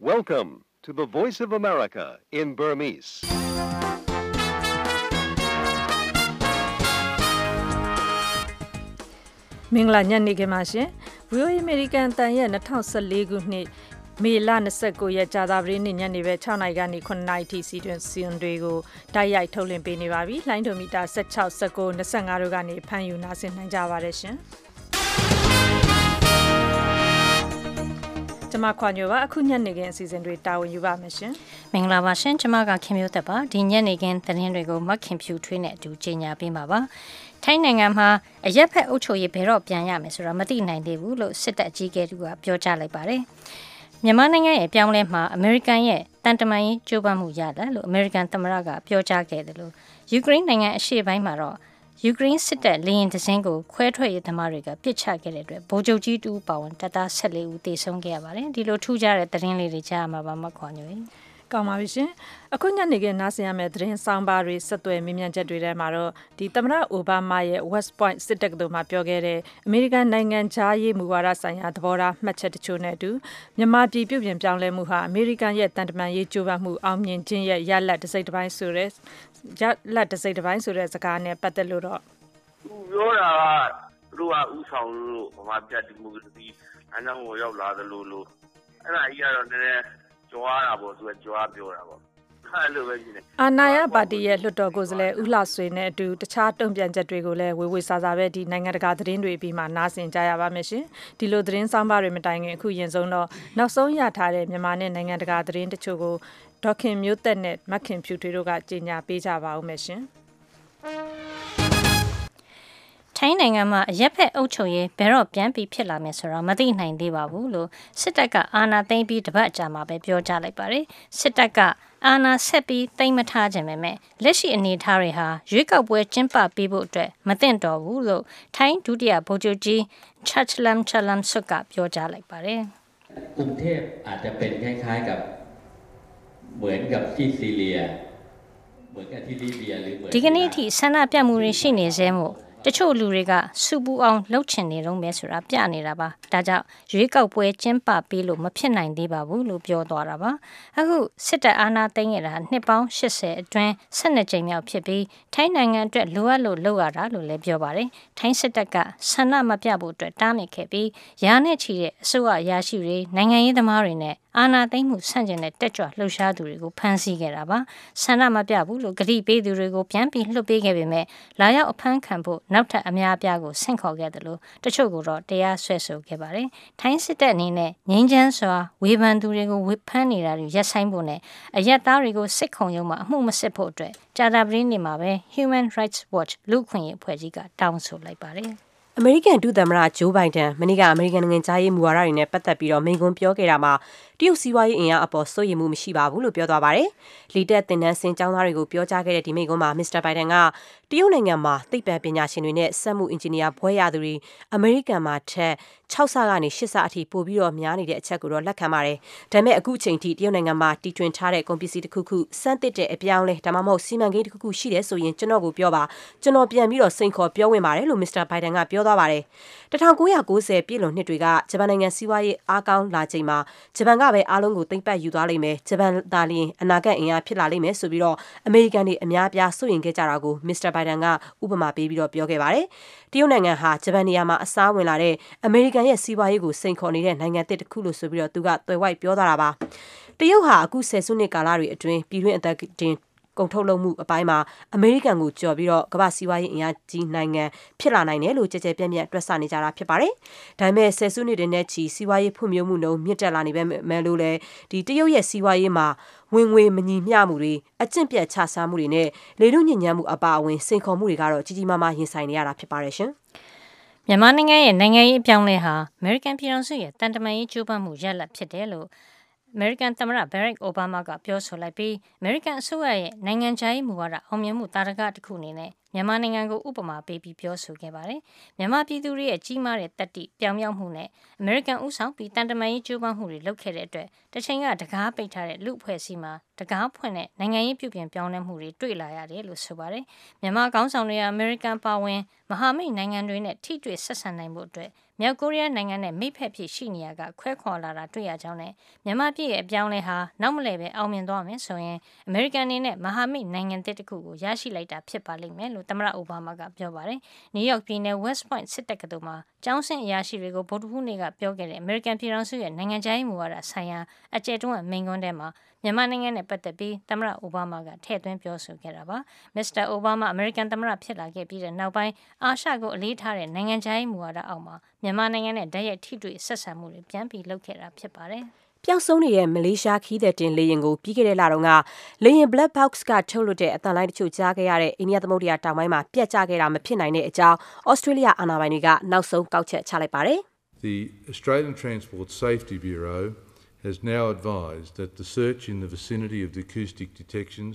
Welcome to the Voice of America in Burmese. ။မင်္ဂလာညနေခင်းပါရှင်။ VOA American တန်ရဲ့2014ခုနှစ်မေလ29ရက်ကြာသပတေးနေ့ညနေပဲ6နာရီကနေ9နာရီထိစီတွင်စီရင်တွေကိုတိုက်ရိုက်ထုတ်လွှင့်ပေးနေပါပြီ။လိုင်းဒိုမီတာ16 19 25တို့ကနေဖမ်းယူနားဆင်နိုင်ကြပါရရှင်။ ကျမခွန်ညိုပါအခုညနေခင်းအစီအစဉ်တွေတာဝန်ယူပါမယ်ရှင်မင်္ဂလာပါရှင်ကျမကခင်မျိုးသက်ပါဒီညနေခင်းသတင်းတွေကိုမခင်ဖြူထွေးနဲ့အတူကြီးညာပေးမှာပါထိုင်းနိုင်ငံမှာအရက်ဖက်အုပ်ချုပ်ရေးဘယ်တော့ပြန်ရမယ်ဆိုတာမသိနိုင်သေးဘူးလို့စစ်တပ်အကြီးအကဲကပြောကြားလိုက်ပါတယ်မြန်မာနိုင်ငံရဲ့ပြောင်းလဲမှာအမေရိကန်ရဲ့တန်တမာရေးကြိုးပမ်းမှုရတယ်လို့အမေရိကန်သမ္မတကပြောကြားခဲ့တယ်လို့ယူကရိန်းနိုင်ငံအရှေ့ပိုင်းမှာတော့ ယူကရိန်းစစ်တပ်လေရင်တစင်းကိုခွဲထွက်ရေးသမားတွေကပစ်ချခဲ့တဲ့အတွက်ဗိုလ်ချုပ်ကြီးတူပါဝင်တပ်သား14ဦးသေဆုံးခဲ့ရပါတယ်ဒီလိုထူးခြားတဲ့သတင်းလေးတွေကြားမှာပါမခွန်ညွေ ကောင်းပါပြီရှင်အခုညနေခင်းနားဆင်ရမယ့်သတင်းဆောင်ပါတွေဆက်သွယ်မြင်မြန်ချက်တွေထဲမှာတော့ဒီသမ္မတအိုဘားမားရဲ့ West Point စစ်တပ်ကတော်မှာပြောခဲ့တဲ့အမေရိကန်နိုင်ငံခြားရေးမူဝါဒဆိုင်ရာသဘောထားမှတ်ချက်တချို့နဲ့အတူမြန်မာပြည်ပြုပြင်ပြောင်းလဲမှုဟာအမေရိကန်ရဲ့တန်တမာရေးကြိုးပမ်းမှုအောင်မြင်ခြင်းရဲ့ရလတ်တစ်စိတ်တစ်ပိုင်းဆိုတဲ့ရလတ်တစ်စိတ်တစ်ပိုင်းဆိုတဲ့စကားနဲ့ပတ်သက်လို့တော့သူပြောတာကသူတို့ကဥဆောင်လို့ဗမာပြဒီမိုကရေစီအနာကိုရောက်လာသလိုလိုအဲ့ဒါကြီးကတော့နည်းနည်း ကြွားတာပေါ့သူကကြွားပြောတာပေါ့အဲ့လိုပဲရှိနေအာနာယပါတီရဲ့လွှတ်တော်ကိုယ်စားလှယ်ဦးလှဆွေနဲ့အတူတခြားတုံ့ပြန်ချက်တွေကိုလည်းဝေဝေစာစာပဲဒီနိုင်ငံတကာသတင်းတွေပြီးမှနားဆင်ကြရပါမယ်ရှင်ဒီလိုသတင်းဆောင်ပါတွေမတိုင်ခင်အခုရင်ဆုံးတော့နောက်ဆုံးရထားတဲ့မြန်မာနဲ့နိုင်ငံတကာသတင်းတချို့ကိုဒေါခင်မျိုးသက်နဲ့မခင်ဖြူထွေးတို့ကကြေညာပေးကြပါဦးမယ်ရှင်ထိုင်း နိုင်ငံမှာအရက်ဖက်အုပ်ချုပ်ရေးဘယ်တော့ပြန်ပြီးဖြစ်လာမယ်ဆိုတော့မသိနိုင်သေးပါဘူးလို့စစ်တပ်ကအာဏာသိမ်းပြီးတပတ်ကြာမှပဲပြောကြားလိုက်ပါတယ်စစ်တပ်ကအာဏာဆက်ပြီးသိမ်းမထားခြင်းပဲမဲ့လက်ရှိအနေအထားတွေဟာရွေးကောက်ပွဲကျင်းပပေးဖို့အတွက်မသင့်တော်ဘူးလို့ထိုင်းဒုတိယဗိုလ်ချုပ်ကြီးချတ်လမ်ချလမ်ဆုကပြောကြားလိုက်ပါတယ်กรุงเทพอาจจะเป็นคล้ายๆกับเหมือนกับที่ซีเรียเหมือนกับที่ลิเบียหรือเหมือนဒီကနေ့အထိဆန္ဒပြမှုတွေရှိနေသေးမို့ တချို့လူတွေကစူပူအောင်လှုပ်ချင်နေတော့မယ်ဆိုတာပြနေတာပါဒါကြောင့်ရွေးကောက်ပွဲကျင်းပပေးလို့မဖြစ်နိုင်သေးပါဘူးလို့ပြောသွားတာပါအခုစစ်တပ်အာဏာသိမ်းရတာနှစ်ပေါင်း80အတွင်း12ကြိမ်မြောက်ဖြစ်ပြီးထိုင်းနိုင်ငံအတွက်လိုအပ်လို့လုပ်ရတာလို့လည်းပြောပါတယ်ထိုင်းစစ်တပ်ကဆန္ဒမပြဖို့အတွက်တားမြစ်ခဲ့ပြီးရာနဲ့ချီတဲ့အစိုးရရရှိတွေနိုင်ငံရေးသမားတွေနဲ့အာဏာသိမ်းမှုဆန့်ကျင်တဲ့တက်ကြွလှုပ်ရှားသူတွေကိုဖမ်းဆီးခဲ့တာပါဆန္ဒမပြဘူးလို့ကြတိပေးသူတွေကိုပြန်ပြီးလွှတ်ပေးခဲ့ပေမဲ့လာရောက်အဖမ်းခံဖို့နောက်ထပ်အများအပြားကိုဆင့်ခေါ်ခဲ့တယ်လို့တချို့ကိုတော့တရားစွဲဆိုခဲ့ပါတယ်ထိုင်းစစ်တပ်အနေနဲ့ငြိမ်းချမ်းစွာဝေဖန်သူတွေကိုဝေဖန်နေတာတွေရပ်ဆိုင်းဖို့နဲ့အရက်သားတွေကိုစစ်ခုံရုံးမှာအမှုမစစ်ဖို့အတွက်ကြာတာပရင်းနေမှာပဲ Human Rights Watch လူ့ခွင့်ရေးအဖွဲ့ကြီးကတောင်းဆိုလိုက်ပါတယ် အမေရိကန်ဒုသမ္မတဂျိုးဘိုင်ဒန်မနေ့ကအမေရိကန်နိုင်ငံသားရေးမူဝါဒတွေနဲ့ပတ်သက်ပြီးတော့မိန့်ခွန်းပြောခဲ့တာမှာတရုတ်စီးပွားရေးအင်အားအပေါ်စိုးရိမ်မှုမရှိပါဘူးလို့ပြောသွားပါတယ်။လီတက်တင်နန်းစင်ကျောင်းသားတွေကိုပြောကြားခဲ့တဲ့ဒီမိန့်ခွန်းမှာမစ္စတာဘိုင်ဒန်ကတရုတ်နိုင်ငံမှာသိပ္ပံပညာရှင်တွေနဲ့စက်မှုအင်ဂျင်နီယာဘွဲ့ရသူတွေအမေရိကန်မှာထက်6ဆကနေ8ဆအထိပိုပြီးတော့များနေတဲ့အချက်ကိုတော့လက်ခံပါတယ်။ဒါပေမဲ့အခုချိန်ထိတရုတ်နိုင်ငံမှာတီထွင်ထားတဲ့ကုန်ပစ္စည်းတစ်ခုခုစမ်းသစ်တဲ့အပြောင်းလဲဒါမှမဟုတ်စီမံကိန်းတစ်ခုခုရှိတယ်ဆိုရင်ကျွန်တော်ကိုပြောပါကျွန်တော်ပြန်ပြီးတော့စိန်ခေါ်ပြောဝင်ပါတယ်လို့မစ္စတာဘိုင်ဒန်ကပြောသွားပါတယ်။1990ပြည့်လွန်နှစ်တွေကဂျပန်နိုင်ငံစီးပွားရေးအားကောင်းလာချိန်မှာဂျပန်ကပဲအားလုံးကိုသိမ့်ပတ်ယူသွားလိမ့်မယ်ဂျပန်သားလျင်အနာဂတ်အင်အားဖြစ်လာလိမ့်မယ်ဆိုပြီးတော့အမေရိကန်တွေအများပြားစိုးရင်ခဲ့ကြတာကိုမစ္စတာဘိုင်ဒန်ကဥပမာပေးပြီးတော့ပြောခဲ့ပါတယ်။တရုတ်နိုင်ငံဟာဂျပန်နေရာမှာအစားဝင်လာတဲ့အမေရိကန်ရဲ့စီးပွားရေးကိုစိန်ခေါ်နေတဲ့နိုင်ငံတစ်တစ်ခုလို့ဆိုပြီးတော့သူကသွယ်ဝိုက်ပြောသွားတာပါ။တရုတ်ဟာအခုဆယ်စုနှစ်ကာလတွေအတွင်းပြည်တွင်းအသက်တင် ကုန်ထုတ်လုပ်မှုအပိုင်းမှာအမေရိကန်ကိုကြော်ပြီးတော့ကမ္ဘာစီးပွားရေးအင်အားကြီးနိုင်ငံဖြစ်လာနိုင်တယ်လို့ကြကြပြန့်ပြန့်တွက်ဆနေကြတာဖြစ်ပါတယ်။ဒါပေမဲ့ဆယ်စုနှစ်တွေနဲ့ချီစီးပွားရေးဖွံ့ဖြိုးမှုနှုန်းမြင့်တက်လာနေပဲမဲ့လို့လည်းဒီတရုတ်ရဲ့စီးပွားရေးမှာဝင်ငွေမညီမျှမှုတွေအကျင့်ပြတ်ချစားမှုတွေနဲ့လေလူညဉ့်ညမ်းမှုအပါအဝင်စိန်ခေါ်မှုတွေကတော့ကြီးကြီးမားမားရင်ဆိုင်နေရတာဖြစ်ပါတယ်ရှင်။မြန်မာနိုင်ငံရဲ့နိုင်ငံရေးအပြောင်းလဲဟာ American ပြည်ထောင်စုရဲ့တန်တမာရေးကြိုးပမ်းမှုရလဒ်ဖြစ်တယ်လို့ အမေရိကန်သမ္မတဘရက်အိုဘားမားကပြောဆိုလိုက်ပြီးအမေရိကန်အစိုးရရဲ့နိုင်ငံခြားရေးမူဝါဒအောင်မြင်မှုတာရကတစ်ခုအနေနဲ့မြန်မာနိုင်ငံကိုဥပမာပေးပြီးပြောဆိုခဲ့ပါတယ်။မြန်မာပြည်သူတွေရဲ့ကြီးမားတဲ့တတိပြောင်မြောက်မှုနဲ့အမေရိကန်ဥဆောင်ပြီးတန်တမာရေးကြိုးပမ်းမှုတွေလုပ်ခဲ့တဲ့အတွက်တချိန်ကတကားပိတ်ထားတဲ့လူအဖွဲ့အစည်းမှာတကားဖွင့်တဲ့နိုင်ငံရေးပြုပြင်ပြောင်းလဲမှုတွေတွေ့လာရတယ်လို့ဆိုပါတယ်။မြန်မာကောင်းဆောင်တွေအမေရိကန်ပါဝင်မဟာမိတ်နိုင်ငံတွေနဲ့ထိတွေ့ဆက်ဆံနိုင်မှုအတွက်မြောက်ကိုရီးယားနိုင်ငံနဲ့မိဖက်ဖြစ်ရှိနေရကခွဲခွာလာတာတွေ့ရကြောင်းနဲ့မြန်မာပြည်ရဲ့အပြောင်းလဲဟာနောက်မလဲပဲအောင်မြင်သွားမယ်ဆိုရင်အမေရိကန်အနေနဲ့မဟာမိတ်နိုင်ငံတစ်ခုကိုရရှိလိုက်တာဖြစ်ပါလိမ့်မယ်လို့သမ္မတအိုဘားမားကပြောပါတယ်။နယူးယောက်ပြည်နယ် West Point စစ်တပ်ကတော်မှာကျောင်းဆင်းအရာရှိတွေကိုဗုဒ္ဓဟူးနေ့ကပြောခဲ့တဲ့အမေရိကန်ပြည်ထောင်စုရဲ့နိုင်ငံခြားရေးမူဝါဒဆိုင်ရာအကြံတွန်းမိန့်ခွန်းထဲမှာမြန်မာနိုင်ငံနဲ့ပတ်သက်ပြီးသမ္မတအိုဘားမားကထည့်သွင်းပြောဆိုခဲ့တာပါ။မစ္စတာအိုဘားမားအမေရိကန်သမ္မတဖြစ်လာခဲ့ပြီးတဲ့နောက်ပိုင်းအာရှကိုအလေးထားတဲ့နိုင်ငံခြားရေးမူဝါဒအောက်မှာမြန်မာနိုင်ငံနဲ့တိုက်ရိုက်ထိတွေ့ဆက်ဆံမှုတွေပြန်ပြီးလုပ်ခဲ့တာဖြစ်ပါတယ်။ ပျောက်ဆုံးနေတဲ့မလေးရှားခီးတဲ့တင်လေရင်ကိုပြီးခဲ့တဲ့လတုန်းကလေရင် Black Box ကထုတ်လွှတ်တဲ့အတန်လိုင်းတချို့ကြားခဲ့ရတဲ့အိန္ဒိယသမုဒ္ဒရာတောင်ပိုင်းမှာပြတ်ကျခဲ့တာမဖြစ်နိုင်တဲ့အကြောင်းဩစတြေးလျအာဏာပိုင်တွေကနောက်ဆုံးကောက်ချက်ချလိုက်ပါတယ်။ The Australian Transport Safety Bureau has now advised that the search in the vicinity of the acoustic detections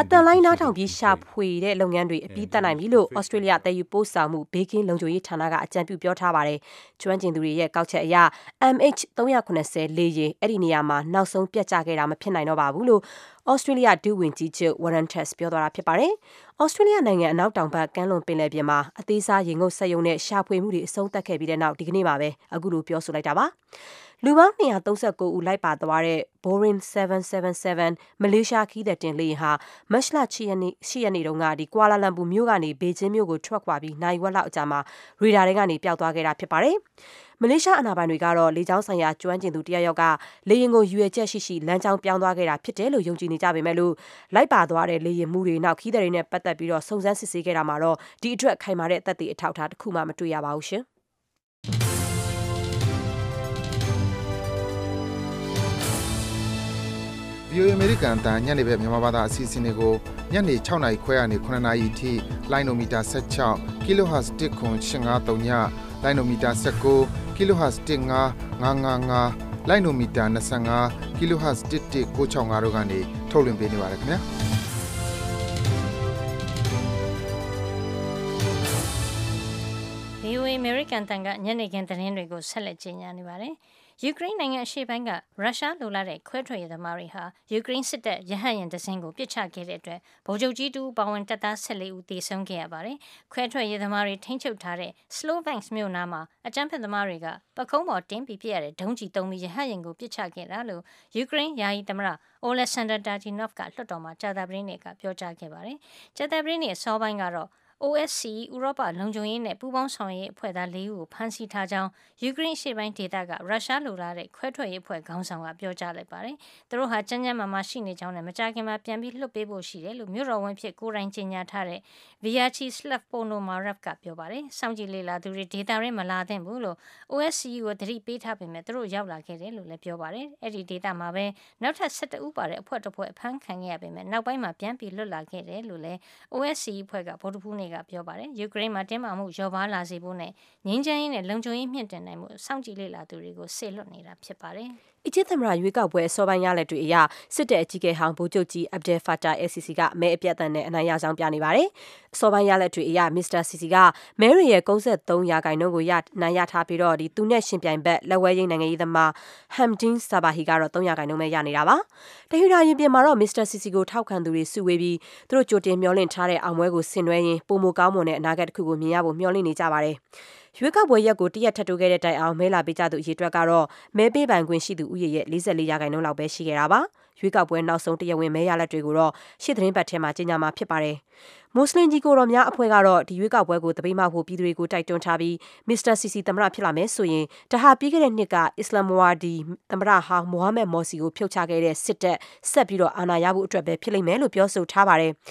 အတန်လိုင်းနားထောင်ပြီးရှာဖွေတဲ့လုပ်ငန်းတွေအပြီးတက်နိုင်ပြီလို့ဩစတြေးလျတည်ယူပို့ဆောင်မှုဘေးကင်းလုံခြုံရေးဌာနကအကြံပြုပြောထားပါတယ်။ကျွမ်းကျင်သူတွေရဲ့ကောက်ချက်အရ MH 390လေယာဉ်အဲ့ဒီနေရာမှာနောက်ဆုံးပြတ်ကျခဲ့တာမဖြစ်နိုင်တော့ပါဘူးလို့ဩစတြေးလျဒုဝန်ကြီးချုပ် Warren Truss ပြောသွားတာဖြစ်ပါတယ်။ဩစတြေးလျနိုင်ငံအနောက်တောင်ဘက်ကမ်းလွန်ပင်လယ်ပြင်မှာအသေးစားရေငုပ်ဆက်ယုံနဲ့ရှာဖွေမှုတွေအဆုံးသတ်ခဲ့ပြီးတဲ့နောက်ဒီကနေ့မှာပဲအခုလိုပြောဆိုလိုက်တာပါ။ လူပေါင်း239ဦးလိုက်ပါသွားတဲ့ Boeing 777မလေးရှားခီးသည်တင်လေယာဉ်ဟာမတ်လ6ရက်နေ့8ရက်နေ့တုန်းကဒီကွာလာလမ်ပူမြို့ကနေဘေကျင်းမြို့ကိုထွက်ခွာပြီးနိုင်ဝက်လောက်အကြာမှာရေဒါတွေကနေပျောက်သွားခဲ့တာဖြစ်ပါတယ်။မလေးရှားအာဏာပိုင်တွေကတော့လေကြောင်းဆိုင်ရာကျွမ်းကျင်သူတယောက်ကလေယာဉ်ကိုရွေချက်ရှိရှိလမ်းကြောင်းပြောင်းသွားခဲ့တာဖြစ်တယ်လို့ယုံကြည်နေကြပေမဲ့လို့လိုက်ပါသွားတဲ့လေယာဉ်မှုတွေနောက်ခီးသည်တွေနဲ့ပတ်သက်ပြီးတော့စုံစမ်းစစ်ဆေးခဲ့တာမှာတော့ဒီအတွက်ခိုင်မာတဲ့သက်သေအထောက်အထားတစ်ခုမှမတွေ့ရပါဘူးရှင်။ VOA အမေရိကန်အတန်ညနေဘက်မြန်မာဘာသာအစီအစဉ်တွေကိုညနေ6နာရီခွဲကနေ9နာရီထိလိုင်းနိုမီတာ16 kHz 1.8539ညလိုင်းနိုမီတာ19 kHz 15555လိုင်းနိုမီတာ25 kHz 11965တို့ကနေထုတ်လွှင့်ပေးနေပါတယ်ခင်ဗျာ VOA American တန်ကညနေခင်းသတင်းတွေကိုဆက်လက်ကြီးညာနေပါတယ်။ ယူကရိန်းနိုင်ငံအရှေ့ပိုင်းကရုရှားလိုလားတဲ့ခွဲထွက်ရေးသမားတွေဟာယူကရိန်းစစ်တပ်ရဟတ်ယာဉ်တစင်းကိုပစ်ချခဲ့တဲ့အတွက်ဗိုလ်ချုပ်ကြီးတူပါဝင်တပ်သား14ဦးသေဆုံးခဲ့ရပါတယ်။ခွဲထွက်ရေးသမားတွေထိန်းချုပ်ထားတဲ့ Slovansk မြို့နားမှာအကြမ်းဖက်သမားတွေကပခုံးပေါ်တင်းပြီးပြရတဲ့ဒုံးကျည်သုံးပြီးရဟတ်ယာဉ်ကိုပစ်ချခဲ့တာလို့ယူကရိန်းယာယီသမ္မတ Oleksandr Turchinov ကလွှတ်တော်မှာကြာသပတေးနေ့ကပြောကြားခဲ့ပါတယ်။ကြာသပတေးနေ့အစောပိုင်းကတော့ OSCE ဥရောပလုံခြုံရေးနဲ့ပူးပေါင်းဆောင်ရွက်အဖွဲ့သား၄ဦးကိုဖမ်းဆီးထားကြောင်းယူကရိန်းရှေ့ပိုင်းဒေသကရုရှားလိုလားတဲ့ခွဲထွက်ရေးအဖွဲ့ခေါင်းဆောင်ကပြောကြားလိုက်ပါတယ်။သူတို့ဟာကြမ်းကြမ်းမာမာရှိနေကြောင်းနဲ့မကြာခင်မှာပြန်ပြီးလွှတ်ပေးဖို့ရှိတယ်လို့မြို့တော်ဝန်ဖြစ်ကိုယ်တိုင်ကြေညာထားတဲ့ Vyacheslav Ponomarev ကပြောပါတယ်။စောင့်ကြည့်လေ့လာသူတွေဒေသရင်းမလာသင့်ဘူးလို့ OSCE ကိုသတိပေးထားပေမဲ့သူတို့ရောက်လာခဲ့တယ်လို့လည်းပြောပါတယ်။အဲ့ဒီဒေသမှာပဲနောက်ထပ်12ဦးပါတဲ့အဖွဲ့တစ်ဖွဲ့အဖမ်းခံခဲ့ရပေမဲ့နောက်ပိုင်းမှာပြန်ပြီးလွတ်လာခဲ့တယ်လို့လည်း OSCE အဖွဲ့ကဗုဒ္ဓဖူးနေ့ကပြောပါတယ်။ယူကရိန်းမှာတင်းမာမှုလျော့ပါလာစေဖို့နဲ့ငြိမ်းချမ်းရေးနဲ့လုံခြုံရေးမြင့်တင်နိုင်မှုစောင့်ကြည့်လေ့လာသူတွေကိုဆေလွတ်နေတာဖြစ်ပါတယ်။ အီဂျစ်သမ္မတရွေးကောက်ပွဲအစောပိုင်းရလဒ်တွေအရစစ်တပ်အကြီးအကဲဟောင်းဗိုလ်ချုပ်ကြီး Abdel Fattah el-Sisi ကမဲအပြတ်အသတ်နဲ့အနိုင်ရကြောင်းပြနေပါတယ်။အစောပိုင်းရလဒ်တွေအရမစ္စတာ Sisi ကမဲတွေရဲ့93ရာခိုင်နှုန်းကိုရနိုင်ရထားပြီးတော့ဒီသူနဲ့ရှင်ပြိုင်ဘက်လက်ဝဲရင်းနိုင်ငံရေးသမား Hamdin Sabahi ကတော့3ရာခိုင်နှုန်းပဲရနေတာပါ။တဟီရာရင်ပြင်မှာတော့မစ္စတာ Sisi ကိုထောက်ခံသူတွေစုဝေးပြီးသူတို့ကြိုတင်မျှော်လင့်ထားတဲ့အောင်ပွဲကိုဆင်နွှဲရင်းပုံမကောင်းမွန်တဲ့အနာဂတ်တစ်ခုကိုမြင်ရဖို့မျှော်လင့်နေကြပါတယ်။ ရွေးကောက်ပွဲရက်ကိုတရက်ထပ်တိုးခဲ့တဲ့တိုင်အောင်မဲလာပေးကြသူအရေအတွက်ကတော့မဲပေးပိုင်ခွင့်ရှိသူဥယျာဉ်ရဲ့44ရာခိုင်နှုန်းလောက်ပဲရှိခဲ့တာပါရွေးကောက်ပွဲနောက်ဆုံးတရားဝင်မဲရလက်တွေကိုတော့ရှစ်သတင်းပတ်ထဲမှာကြေညာမှာဖြစ်ပါတယ်။မွတ်စလင်ကြီးကိုတော်များအဖွဲ့ကတော့ဒီရွေးကောက်ပွဲကိုတပိတ်မှဖို့ပြည်သူတွေကိုတိုက်တွန်းထားပြီးမစ္စတာစီစီသမ္မတဖြစ်လာမယ်ဆိုရင်တဟာပြီးခဲ့တဲ့နှစ်ကအစ္စလာမ်ဝါဒီသမ္မတဟောင်းမိုဟာမက်မော်စီကိုဖြုတ်ချခဲ့တဲ့စစ်တပ်ဆက်ပြီးတော့အာဏာရဖို့အတွက်ပဲဖြစ်လိမ့်မယ်လို့ပြောဆိုထားပါတယ်။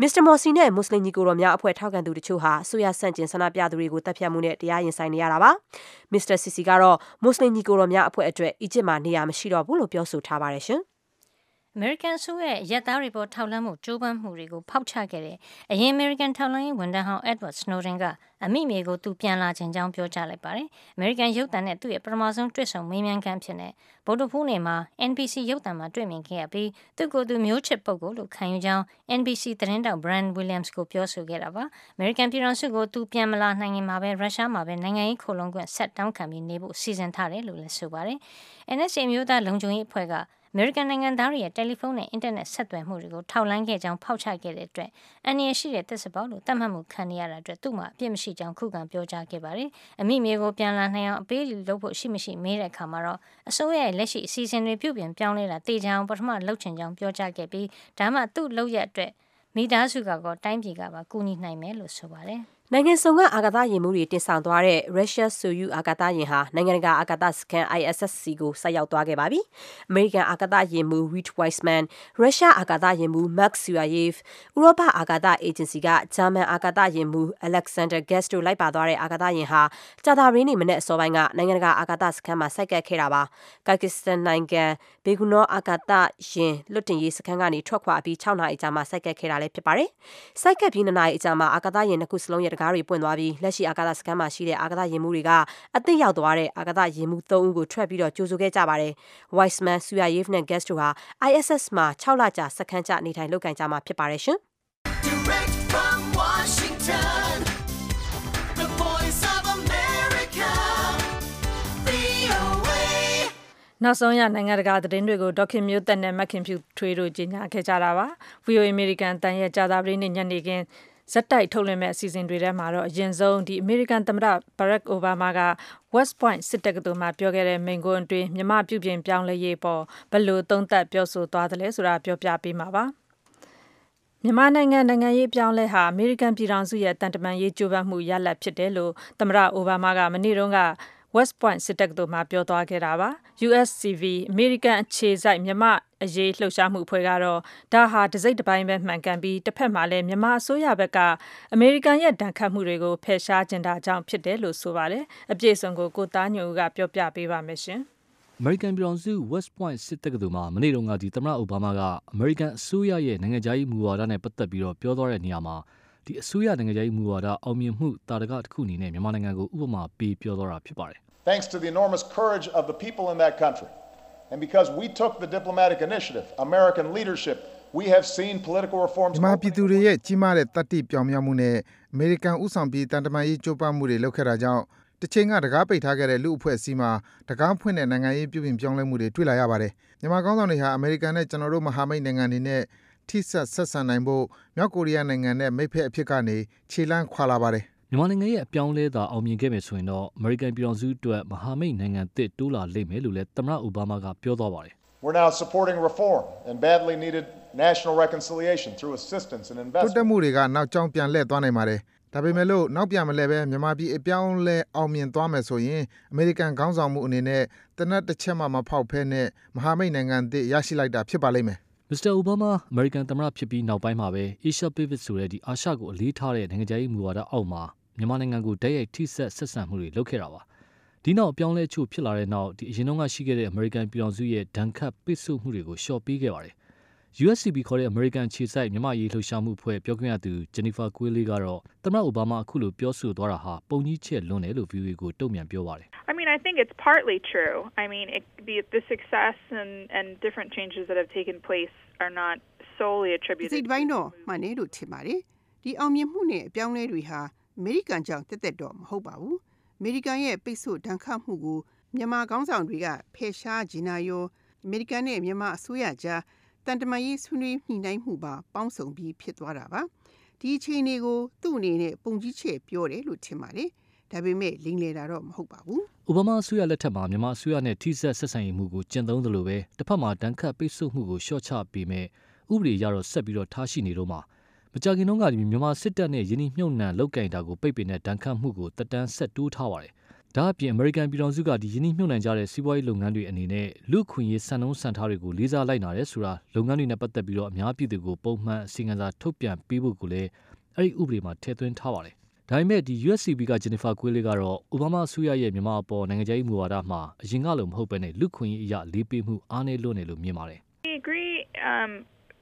မစ္စတာမော်စီနဲ့မွတ်စလင်ညီကိုတော်များအဖွဲ့ထောက်ခံသူတချို့ဟာအစိုးရဆန့်ကျင်ဆန္ဒပြသူတွေကိုတပ်ဖြတ်မှုနဲ့တရားရင်ဆိုင်နေရတာပါ။မစ္စတာစီစီကတော့မွတ်စလင်ညီကိုတော်များအဖွဲ့အတွက်အီဂျစ်မှာနေရာမရှိတော့ဘူးလို့ပြောဆိုထားပါတယ်ရှင်။ အမေရိကန်ဆိုရဲ့ရက်သားတွေပေါ်ထောက်လှမ်းမှုကြိုးပမ်းမှုတွေကိုဖောက်ချခဲ့တဲ့အရင်အမေရိကန်ထောက်လှမ်းရေးဝန်ထမ်းဟောင်း Edward Snowden ကအမိမြေကိုသူပြန်လာခြင်းကြောင်းပြောကြားလိုက်ပါတယ်။အမေရိကန်ရုပ်သံနဲ့သူ့ရဲ့ပထမဆုံးတွေ့ဆုံမေးမြန်းခန်းဖြစ်တဲ့ဗုဒ္ဓဖူးနေ့မှာ NBC ရုပ်သံမှာတွေ့မြင်ခဲ့ရပြီးသူ့ကိုယ်သူမျိုးချစ်ပုဂ္ဂိုလ်လို့ခံယူကြောင်း NBC သတင်းတောက် Brian Williams ကိုပြောဆိုခဲ့တာပါ။အမေရိကန်ပြည်ထောင်စုကိုသူပြန်မလာနိုင်ရင်မှာပဲရုရှားမှာပဲနိုင်ငံရေးခိုလုံခွင့်ဆက်တောင်းခံပြီးနေဖို့စီစဉ်ထားတယ်လို့လည်းဆိုပါတယ်။ NSA မျိုးသားလုံခြုံရေးအဖွဲ့က အမေရိကန်နိုင်ငံသားတွေရဲ့တယ်လီဖုန်းနဲ့အင်တာနက်ဆက်သွယ်မှုတွေကိုထောက်လှမ်းခဲ့ကြောင်းဖောက်ချခဲ့တဲ့အတွက်အန္တရာယ်ရှိတဲ့သစ္စာပေါက်လို့သတ်မှတ်မှုခံရတာအတွက်သူ့မှာအပြစ်မရှိကြောင်းခုခံပြောကြားခဲ့ပါတယ်။အမိမြေကိုပြန်လာနိုင်အောင်အပေးလုပ်ဖို့ရှိမရှိမေးတဲ့အခါမှာတော့အစိုးရရဲ့လက်ရှိအစီအစဉ်တွေပြုပြင်ပြောင်းလဲတာတေချာအောင်ပထမလှုပ်ချင်ကြောင်းပြောကြားခဲ့ပြီးဒါမှသူ့လုပ်ရအတွက်မိသားစုကကောတိုင်းပြည်ကပါကူညီနိုင်မယ်လို့ဆိုပါတယ်။ နိုင်ငံစုံကအာကာသယာဉ်မှူးတွေတင်ဆောင်သွားတဲ့ Russia Soyuz အာကာသယာဉ်ဟာနိုင်ငံတကာအာကာသစခန်း ISS စီကိုဆိုက်ရောက်သွားခဲ့ပါပြီ။ American အာကာသယာဉ်မှူး Reed Wiseman, Russia အာကာသယာဉ်မှူး Mark Suyayev, ဥရောပအာကာသအေဂျင်စီကဂျာမန်အာကာသယာဉ်မှူး Alexander Gerst တို့လိုက်ပါသွားတဲ့အာကာသယာဉ်ဟာကြာသပတေးနေ့မနက်အစောပိုင်းကနိုင်ငံတကာအာကာသစခန်းမှာဆိုက်ကပ်ခဲ့တာပါ။ Kyrgyzstan နိုင်ငံ Baikonur အာကာသယာဉ်လွှတ်တင်ရေးစခန်းကနေထွက်ခွာအပြီး6နာရီကြာမှဆိုက်ကပ်ခဲ့တာလည်းဖြစ်ပါတယ်။ဆိုက်ကပ်ပြီး2နာရီအကြာမှာအာကာသယာဉ်နှစ်ခုစလုံးရဲ့တကားတွေပွင့်သွားပြီးလက်ရှိအာကာသစခန်းမှာရှိတဲ့အာကာသယာဉ်မှူးတွေကအသစ်ရောက်သွားတဲ့အာကာသယာဉ်မှူး၃ဦးကိုထွက်ပြီးတော့ကြိုဆိုခဲ့ကြပါတယ်။ Wiseman, Suyayev နဲ့ Guest တို့ဟာ ISS မှာ6လကြာစခန်းချနေထိုင်လုပ်ကင်ကြမှာဖြစ်ပါတယ်ရှင်။ Direct from Washington The Voice of America VOA နောက်ဆုံးရနိုင်ငံတကာသတင်းတွေကိုဒေါခင်မျိုးသက်နဲ့မခင်ဖြူထွေးတို့ကြီးညာခဲ့ကြတာပါ။ VOA American တန်ရဲ့ကြာသပတေးနေ့ညနေခင်း ဇက်တိုက်ထုတ်လွှင့်မဲ့အစီအစဉ်တွေထဲမှာတော့အရင်ဆုံးဒီအမေရိကန်သမ္မတ Barack Obama က West Point စစ်တက္ကသိုလ်မှာပြောခဲ့တဲ့မိန့်ခွန်းအတွင်းမြမပြုပြင်ပြောင်းလဲရေးပေါ်ဘယ်လိုသုံးသပ်ပြောဆိုသွားသလဲဆိုတာပြောပြပေးမှာပါမြန်မာနိုင်ငံနိုင်ငံရေးပြောင်းလဲဟာအမေရိကန်ပြည်ထောင်စုရဲ့တန်တမာရေးကြိုးပမ်းမှုရလဒ်ဖြစ်တယ်လို့သမ္မတအိုဘားမားကမနေ့တုန်းက West Point စစ်တက္ကသိုလ်မှာပြောသွားခဲ့တာပါ USCV အမေရိကန်အခြေစိုက်မြမ အရေးလှုပ်ရှားမှုအဖွဲ့ကတော့ဒါဟာတစိတ်တစ်ပိုင်းပဲမှန်ကန်ပြီးတစ်ဖက်မှာလည်းမြန်မာအစိုးရဘက်ကအမေရိကန်ရဲ့ဒဏ်ခတ်မှုတွေကိုဖယ်ရှားကျင်တာကြောင့်ဖြစ်တယ်လို့ဆိုပါတယ်အပြည့်စုံကိုကိုသားညိုဦးကပြောပြပေးပါမယ်ရှင်အမေရိကန်ပြည်ထောင်စု West Point စစ်တက္ကသိုလ်မှာမနေ့တုန်းကဒီသမ္မတအိုဘားမားကအမေရိကန်အစိုးရရဲ့နိုင်ငံခြားရေးမူဝါဒနဲ့ပတ်သက်ပြီးတော့ပြောသွားတဲ့နေရာမှာဒီအစိုးရနိုင်ငံခြားရေးမူဝါဒအောင်မြင်မှုတာတကတစ်ခုအနေနဲ့မြန်မာနိုင်ငံကိုဥပမာပေးပြောသွားတာဖြစ်ပါတယ် Thanks to the enormous courage of the people in that country and because we took the diplomatic initiative American leadership we have seen political reforms မြန်မာပြည်သူတွေရဲ့ကြီးမားတဲ့တတ္တိပြောင်မြောက်မှုနဲ့အမေရိကန်ဥဆောင်ပြီးတန်တမာရေးကြိုးပမ်းမှုတွေလုပ်ခဲ့တာကြောင့်တစ်ချိန်ကတကားပိတ်ထားခဲ့တဲ့လူအဖွဲ့အစည်းမှာတကားဖွင့်တဲ့နိုင်ငံရေးပြုပြင်ပြောင်းလဲမှုတွေတွေ့လာရပါတယ်။မြန်မာကောင်းဆောင်တွေဟာအမေရိကန်နဲ့ကျွန်တော်တို့မဟာမိတ်နိုင်ငံတွေနဲ့ထိစပ်ဆက်ဆံနိုင်ဖို့မြောက်ကိုရီးယားနိုင်ငံနဲ့မိတ်ဖက်အဖြစ်ကနေခြေလှမ်းခွာလာပါတယ်။ မြန်မာနိုင်ငံရဲ့အပြောင်းလဲသာအောင်မြင်ခဲ့မယ်ဆိုရင်တော့အမေရိကန်ပြည်ထောင်စုအတွက်မဟာမိတ်နိုင်ငံသစ်တိုးလာလိမ့်မယ်လို့လည်းသမ္မတအိုဘားမားကပြောသွားပါတယ်။ We're now supporting reform and badly needed national reconciliation through assistance and investment. တိုးတက်မှုတွေကနောက်ကျောင်းပြန်လှည့်သွားနိုင်ပါတယ်။ဒါပေမဲ့လို့နောက်ပြန်မလဲပဲမြန်မာပြည်အပြောင်းလဲအောင်မြင်သွားမယ်ဆိုရင်အမေရိကန်ခေါင်းဆောင်မှုအနေနဲ့တနက်တစ်ချက်မှမဖောက်ဖဲနဲ့မဟာမိတ်နိုင်ငံသစ်ရရှိလိုက်တာဖြစ်ပါလိမ့်မယ်မစ္စတာအိုဘားမားအမေရိကန်သမ္မတဖြစ်ပြီးနောက်ပိုင်းမှာပဲ Asia Pacific ဆိုတဲ့ဒီအာရှကိုအလေးထားတဲ့နိုင်ငံခြားရေးမူဝါဒအောက်မှာ မြန်မာနိုင်ငံကိုတိုက်ရိုက်ထိစပ်ဆက်ဆံမှုတွေလုပ်ခဲ့တာပါဒီနောက်အပြောင်းလဲချို့ဖြစ်လာတဲ့နောက်ဒီအရင်တုန်းကရှိခဲ့တဲ့အမေရိကန်ပြည်ထောင်စုရဲ့ဒဏ်ခတ်ပိတ်ဆို့မှုတွေကိုလျှော့ပေးခဲ့ပါတယ် USCB ခေါ်တဲ့အမေရိကန်ခြေစိုက်မြန်မာရေးလှုပ်ရှားမှုအဖွဲ့ပြောခွင့်ရသူဂျန်နီဖာကွေးလေးကတော့သမ္မတအိုဘားမားအခုလိုပြောဆိုသွားတာဟာပုံကြီးချက်လွန်းတယ်လို့ VOA ကိုတုံ့ပြန်ပြောပါတယ် I mean I think it's partly true I mean it, the the success and and different changes that have taken place are not solely attributed စိတ်ပိုင်းတော့မှန်တယ်လို့ထင်ပါတယ်ဒီအောင်မြင်မှုနဲ့အပြောင်းလဲတွေဟာ အမေရိကန်ကြောင့်တက်တက်တော့မဟုတ်ပါဘူးအမေရိကန်ရဲ့ပိတ်ဆို့ဒဏ်ခတ်မှုကိုမြန်မာကောင်းဆောင်တွေကဖယ်ရှားဂျင်နာယောအမေရိကန်နဲ့မြန်မာအစိုးရကြားတန်တမာရေးဆွေးနွေးညှိနှိုင်းမှုပါပေါင်းစုံပြီးဖြစ်သွားတာပါဒီအချိန်တွေကိုသူ့အနေနဲ့ပုံကြီးချဲ့ပြောတယ်လို့ထင်ပါတယ်ဒါပေမဲ့လိမ်လည်တာတော့မဟုတ်ပါဘူး။အိုဘားမားအစိုးရလက်ထက်မှာမြန်မာအစိုးရနဲ့ထိစပ်ဆက်ဆံရေးမှုကိုကျင့်သုံးသလိုပဲတစ်ဖက်မှာတန်ခတ်ပိတ်ဆို့မှုကိုလျှော့ချပေးမဲ့ဥပဒေရတော့ဆက်ပြီးတော့ထားရှိနေတော့မှာ မကြခင်တုန်းကမြန်မာစစ်တပ်နဲ့ယင်းနှမြုပ်နှံလောက်ကင်တာကိုပိတ်ပင်တဲ့ဒဏ်ခတ်မှုကိုတက်တန်းဆက်တိုးထားပါတယ်။ဒါအပြင်အမေရိကန်ပြည်ထောင်စုကဒီယင်းနှမြုပ်နှံကြတဲ့စီးပွားရေးလုပ်ငန်းတွေအနေနဲ့လူခွင့်ရေးစံနှုန်းစံထားတွေကိုလေးစားလိုက်နာတယ်ဆိုတာလုပ်ငန်းတွေနဲ့ပတ်သက်ပြီးတော့အများပြည်သူကိုပုံမှန်အစီအံစာထုတ်ပြန်ပေးဖို့ကိုလည်းအဲ့ဒီဥပဒေမှာထည့်သွင်းထားပါတယ်။ဒါပေမဲ့ဒီ USCB ကဂျနီဖာကွေးလေးကတော့အိုဘားမားအစိုးရရဲ့မြန်မာအပေါ်နိုင်ငံခြားရေးမူဝါဒမှာအရင်ကလိုမဟုတ်ဘဲနဲ့လူခွင့်ရေးအရာလေးပေးမှုအားနည်းလွန်းတယ်လို့မြင်ပါတယ်။ We agree um,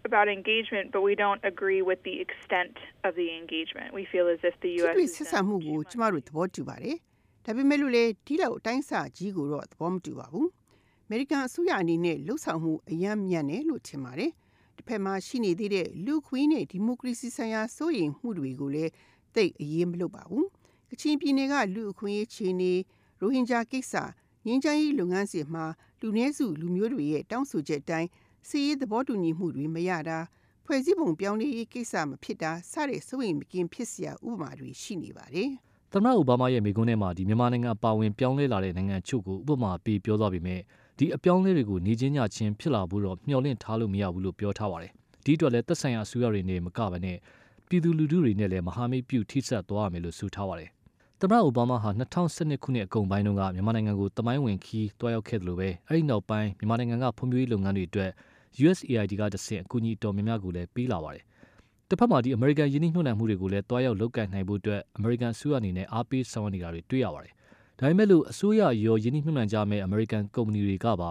about engagement, but we don't agree with the extent of the engagement. We feel as if the ချစ် U.S. တွေ့ is ဆက်ဆံမှုကိုကျမတို့သဘောတူပါတယ်။ဒါပေမဲ့လို့လေဒီလောက်အတိုင်းအစာကြီးကိုတော့သဘောမတူပါဘူး။ American အစိုးရအနေနဲ့လှုပ်ဆောင်မှုအယံမြတ်တယ်လို့ထင်ပါတယ်။တစ်ဖက်မှာရှိနေသေးတဲ့လူခွေးနဲ့ဒီမိုကရေစီဆိုင်ရာစိုးရိမ်မှုတွေကိုလည်းသိပ်အရေးမလို့ပါဘူး။ကချင်ပြည်နယ်ကလူအခွင့်အရေးခြေနေရိုဟင်ဂျာကိစ္စငင်းချမ်းရေးလုပ်ငန်းစဉ်မှာလူနည်းစုလူမျိုးတွေရဲ့တောင်းဆိုချက်အတိုင်း စီးရေးသဘောတူညီမှုတွေမရတာဖွဲ့စည်းပုံပြောင်းလဲရေးကိစ္စမဖြစ်တာစတဲ့စိုးရိမ်မကင်းဖြစ်စရာဥပမာတွေရှိနေပါတယ်။သမ္မတအိုဘားမားရဲ့မိကုန်းထဲမှာဒီမြန်မာနိုင်ငံအပါအဝင်ပြောင်းလဲလာတဲ့နိုင်ငံအချို့ကိုဥပမာပေးပြောသွားပေမဲ့ဒီအပြောင်းလဲတွေကိုနေချင်းညချင်းဖြစ်လာဖို့တော့မျှော်လင့်ထားလို့မရဘူးလို့ပြောထားပါတယ်။ဒီအတွက်လည်းသက်ဆိုင်ရာအစိုးရတွေနဲ့မကဘဲနဲ့ပြည်သူလူထုတွေနဲ့လည်းမဟာမိတ်ပြုထိစပ်သွားရမယ်လို့ဆိုထားပါတယ်။သမ္မတအိုဘားမားဟာ2012ခုနှစ်အကုန်ပိုင်းတုန်းကမြန်မာနိုင်ငံကိုတမိုင်းဝင်ခီးတွားရောက်ခဲ့တယ်လို့ပဲအဲ့ဒီနောက်ပိုင်းမြန်မာနိုင်ငံကဖွံ့ဖြိုးရေးလုပ်ငန်းတွေအတွက် USAID ကတဆင့်အကူအညီတော်များများကိုလည်းပေးလာပါတယ်။တစ်ဖက်မှာဒီအမေရိကန်ယင်းနှိမ့်နှံမှုတွေကိုလည်းတွားရောက်လုပ်ကိုင်နိုင်ဖို့အတွက်အမေရိကန်အစိုးရအနေနဲ့အားပေးဆောင်ရွက်နေတာတွေတွေ့ရပါတယ်။ဒါပေမဲ့လို့အစိုးရရောယင်းနှိမ့်နှံကြမဲ့အမေရိကန်ကုမ္ပဏီတွေကပါ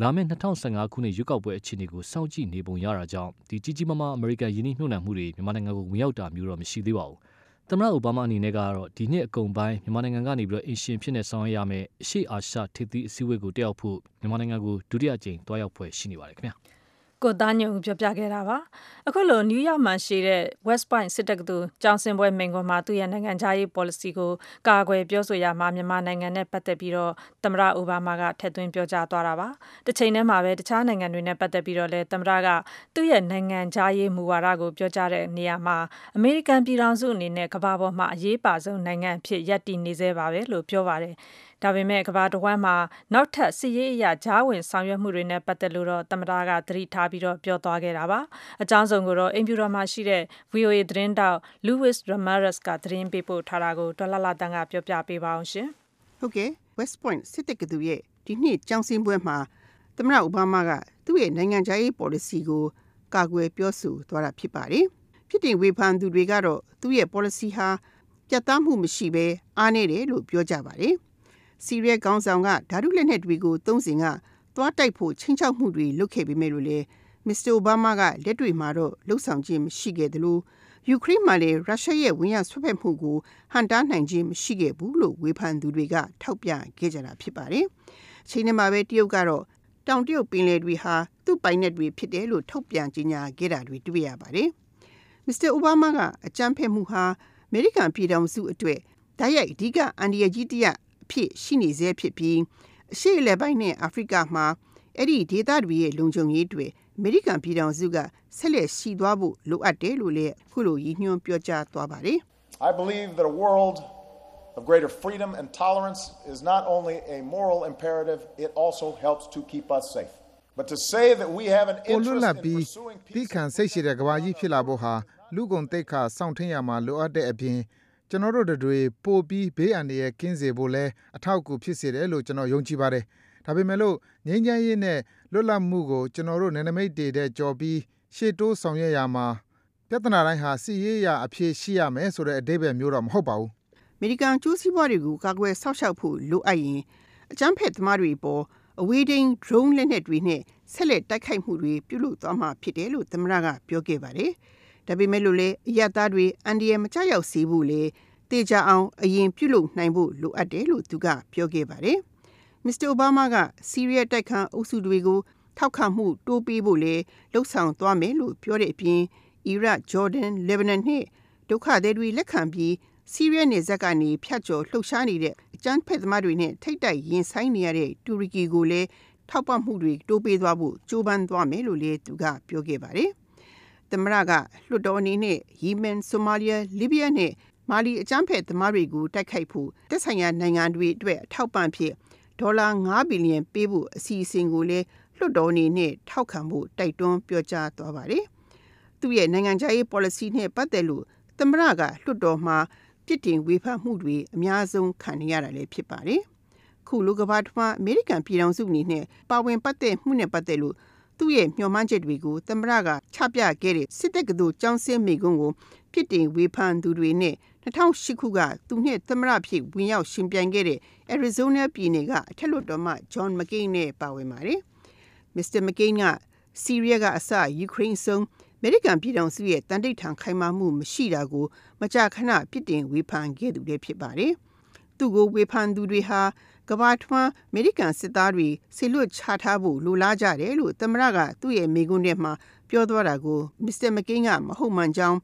လာမယ့်2015ခုနှစ်ရွေးကောက်ပွဲအခြေအနေကိုစောင့်ကြည့်နေပုံရတာကြောင့်ဒီကြီးကြီးမားမားအမေရိကန်ယင်းနှိမ့်နှံမှုတွေမြန်မာနိုင်ငံကိုဝင်ရောက်တာမျိုးတော့မရှိသေးပါဘူး။သမ္မတအိုဘားမားအနေနဲ့ကတော့ဒီနှစ်အကုန်ပိုင်းမြန်မာနိုင်ငံကနေပြီးတော့အင်ရှင်ဖြစ်နေဆောင်ရွက်ရမယ်အရှိအာရှထိပ်သီးအစည်းအဝေးကိုတက်ရောက်ဖို့မြန်မာနိုင်ငံကိုဒုတိယကြိမ်တွားရောက်ဖွယ်ရှိနေပါတယ်ခင်ဗျာ။ ကိုသားညုံပြောပြခဲ့တာပါအခုလိုနယူးယောက်မှာရှိတဲ့ West Point စစ်တက္ကသိုလ်ကျောင်းဆင်းပွဲမိန့်ခွန်းမှာသူ့ရဲ့နိုင်ငံခြားရေး policy ကိုကာကွယ်ပြောဆိုရမှာမြန်မာနိုင်ငံနဲ့ပတ်သက်ပြီးတော့သမ္မတအိုဘားမားကထည့်သွင်းပြောကြားသွားတာပါတစ်ချိန်တည်းမှာပဲတခြားနိုင်ငံတွေနဲ့ပတ်သက်ပြီးတော့လည်းသမ္မတကသူ့ရဲ့နိုင်ငံခြားရေးမူဝါဒကိုပြောကြားတဲ့နေရာမှာအမေရိကန်ပြည်ထောင်စုအနေနဲ့ကမ္ဘာပေါ်မှာအရေးပါဆုံးနိုင်ငံအဖြစ်ရပ်တည်နေသေးပါပဲလို့ပြောပါတယ် ဒါပေမဲ့ကမ္ဘာတဝန်းမှာနောက်ထပ်စစ်ရေးအရာဂျားဝင်ဆောင်ရွက်မှုတွေနဲ့ပတ်သက်လို့တော့သမ္မတကသတိထားပြီးတော့ပြောသွားခဲ့တာပါအကြောင်းစုံကိုတော့အိမ်ဖြူတော်မှာရှိတဲ့ VOA သတင်းတောက် Luis Ramirez ကသတင်းပေးပို့ထားတာကိုဒေါ်လာလာတန်ကပြောပြပေးပါအောင်ရှင်ဟုတ်ကဲ့ West Point စစ်တက္ကသိုလ်ရဲ့ဒီနှစ်ကျောင်းဆင်းပွဲမှာသမ္မတအိုဘားမားကသူ့ရဲ့နိုင်ငံခြားရေး policy ကိုကာကွယ်ပြောဆိုသွားတာဖြစ်ပါတယ်။ဖြစ်တင်ဝေဖန်သူတွေကတော့သူ့ရဲ့ policy ဟာပြတ်သားမှုမရှိဘဲအားနည်းတယ်လို့ပြောကြပါတယ်။ စီးရဲခေါင်းဆောင်ကဓာတုလက်နက်တွေကိုသုံးစဉ်ကသွားတိုက်ဖို့ချင်းချောက်မှုတွေလုပ်ခဲ့ပေမဲ့လို့လေမစ္စတာအိုဘားမားကလက်တွေ့မှာတော့လှုပ်ဆောင်ခြင်းမရှိခဲ့သလိုယူကရိန်းမှာလည်းရုရှားရဲ့ဝင်ရောက်ဆွတ်ဖက်မှုကိုဟန်တားနိုင်ခြင်းမရှိခဲ့ဘူးလို့ဝေဖန်သူတွေက ထောက်ပြခဲ့ကြတာဖြစ်ပါတယ်။အချိန်နဲ့မှာပဲတရုတ်ကတော့တောင်တရုတ်ပင်လယ်တွေဟာသူ့ပိုင်နက်တွေဖြစ်တယ်လို့ထုတ်ပြန်ကြေညာခဲ့တာတွေတွေ့ရပါတယ်။ Mr. Obama ကအကြမ်းဖက်မှုဟာအမေရိကန်ပြည်ထောင်စုအတွက်ဓာတ်ရိုက်အဓိကအန္တရာယ်ကြီးတစ်ရပ်အ ဖြစ်ရှိနေစေဖြစ်ပြီးအရှေ့အလယ်ပိုင်းနဲ့အာဖရိကမှာအဲ့ဒီဒေသတွေရဲ့လုံခြုံရေးတွေအမေရိကန်ပြည်ထောင်စုကဆက်လက်ရှိသွားဖို့လိုအပ်တယ်လို့လည်းအခုလိုရည်ညွှန်းပြောကြားသွားပါတယ် I believe that a world of greater freedom and tolerance is not only a moral imperative, it also helps to keep us safe. But to say that we have an ကိုလွတ် interest လပ် in ပြီး pursuing တိခံစိတ်ရှိတဲ့ကဘာကြီးဖြစ်လာဖို့ဟာလူကုန်တိတ်ခါစောင့်ထင်းရမှာလိုအပ်တဲ့အပြင် ကျွန်တော်တို့တွေပို့ပြီးဘေးအန္တရာယ်ကင်းစေဖို့လဲအထောက်အကူဖြစ်စေတယ်လို့ကျွန်တော်ယုံကြည်ပါတယ်။ဒါပေမဲ့လို့ငြိမ်းချမ်းရေးနဲ့လွတ်လပ်မှုကိုကျွန်တော်တို့နယ်နိမိတ်တွေတဲ့ကြော်ပြီးရှေ့တိုးဆောင်ရွက်ရမှာပြဿနာတိုင်းဟာစီရေးရအဖြစ်ရှိရမယ်ဆိုတဲ့အဓိပ္ပာယ်မျိုးတော့မဟုတ်ပါဘူး။အမေရိကန်ကျိုးစီးပွားတွေကိုကာကွယ်ဆောက်ရှောက်ဖို့လိုအပ်ရင်အကြမ်းဖက်သမားတွေပေါ်အဝေးထိန်း drone လက်နက်တွေနဲ့ဆက်လက်တိုက်ခိုက်မှုတွေပြုလုပ်သွားမှာဖြစ်တယ်လို့သမ္မတကပြောခဲ့ပါတယ်။ ဒါပေမဲ့လို့လည်းအရသားတွေအန်ဒီယမကြောက်ရောက်စေဖို့လေတေချာအောင်အရင်ပြုလုပ်နိုင်ဖို့လိုအပ်တယ်လို့သူကပြောခဲ့ပါတယ်။ Mr. Obama ကစီးရီးယားတိုက်ခန်းအုပ်စုတွေကိုထောက်ခံမှုတိုးပေးဖို့လေလှုံ့ဆော်သွားမယ်လို့ပြောတဲ့အပြင်အီရတ်၊ဂျော်ဒန်၊လေဘနန်နဲ့ဒုက္ခသည်တွေလက်ခံပြီးစီးရီးယားနယ်စပ်ကနေဖြတ်ကျော်လှုပ်ရှားနေတဲ့အကြမ်းဖက်သမားတွေနဲ့ထိတ်တိုက်ရင်ဆိုင်နေရတဲ့တူရကီကိုလည်းထောက်ပံ့မှုတွေတိုးပေးသွားဖို့ကြိုးပမ်းသွားမယ်လို့လည်းသူကပြောခဲ့ပါတယ်။ သမ္မတကလွှတ်တော်အနေနဲ့ယီမန်၊ဆိုမာလီယာ၊လီဘီယာနဲ့မာလီအကြမ်းဖက်သမားတွေကိုတိုက်ခိုက်ဖို့တက်ဆိုင်ရာနိုင်ငံတွေအတွက်အထောက်ပံ့ဖြစ်ဒေါ်လာ9ဘီလီယံပေးဖို့အစီအစဉ်ကိုလည်းလွှတ်တော်အနေနဲ့ထောက်ခံဖို့တိုက်တွန်းပြောကြားသွားပါတယ်။သူ့ရဲ့နိုင်ငံခြားရေး policy နဲ့ပတ်သက်လို့သမ္မတကလွှတ်တော်မှာပြစ်တင်ဝေဖန်မှုတွေအများဆုံးခံနေရတာလည်းဖြစ်ပါတယ်။ခုလူကဘာတမအမေရိကန်ပြည်ထောင်စုအနေနဲ့ပါဝင်ပတ်သက်မှုနဲ့ပတ်သက်လို့ သူ့ရဲ့မျှော်မှန်းချက်တွေကိုသမ္မတကချပြခဲ့တဲ့စစ်တပ်ကသူចောင်းစင်းမိကုန်းကိုပြစ်တင်ဝေဖန်သူတွေနဲ့2008ခုကသူနဲ့သမ္မတဖြစ်ဝင်ရောက်ရှင်ပြိုင်ခဲ့တဲ့ Arizona ပြည်နယ်ကအထက်လွှတ်တော်မှ John McCain နဲ့ပါဝင်ပါတယ်။ Mr. McCain ကဆီးရီးယားကအစယူကရိန်းဆုံးအမေရိကန်ပြည်ထောင်စုရဲ့တန်တိတ်ထန်ခိုင်မာမှုမရှိတာကို မကြာခဏပြစ်တင်ဝေဖန်ခဲ့သူလည်းဖြစ်ပါတယ်။သူ့ကိုဝေဖန်သူတွေဟာ ကဘာထွန်းအမေရိကန်စစ်သားတွေဆေလွတ်ချထားဖို့လိုလားကြတယ်လို့သမရကသူ့ရဲ့မိကွန်းထဲမှာပြောသွားတာကိုမစ္စတာမကင်းကမဟုတ်မှန်ကြောင်း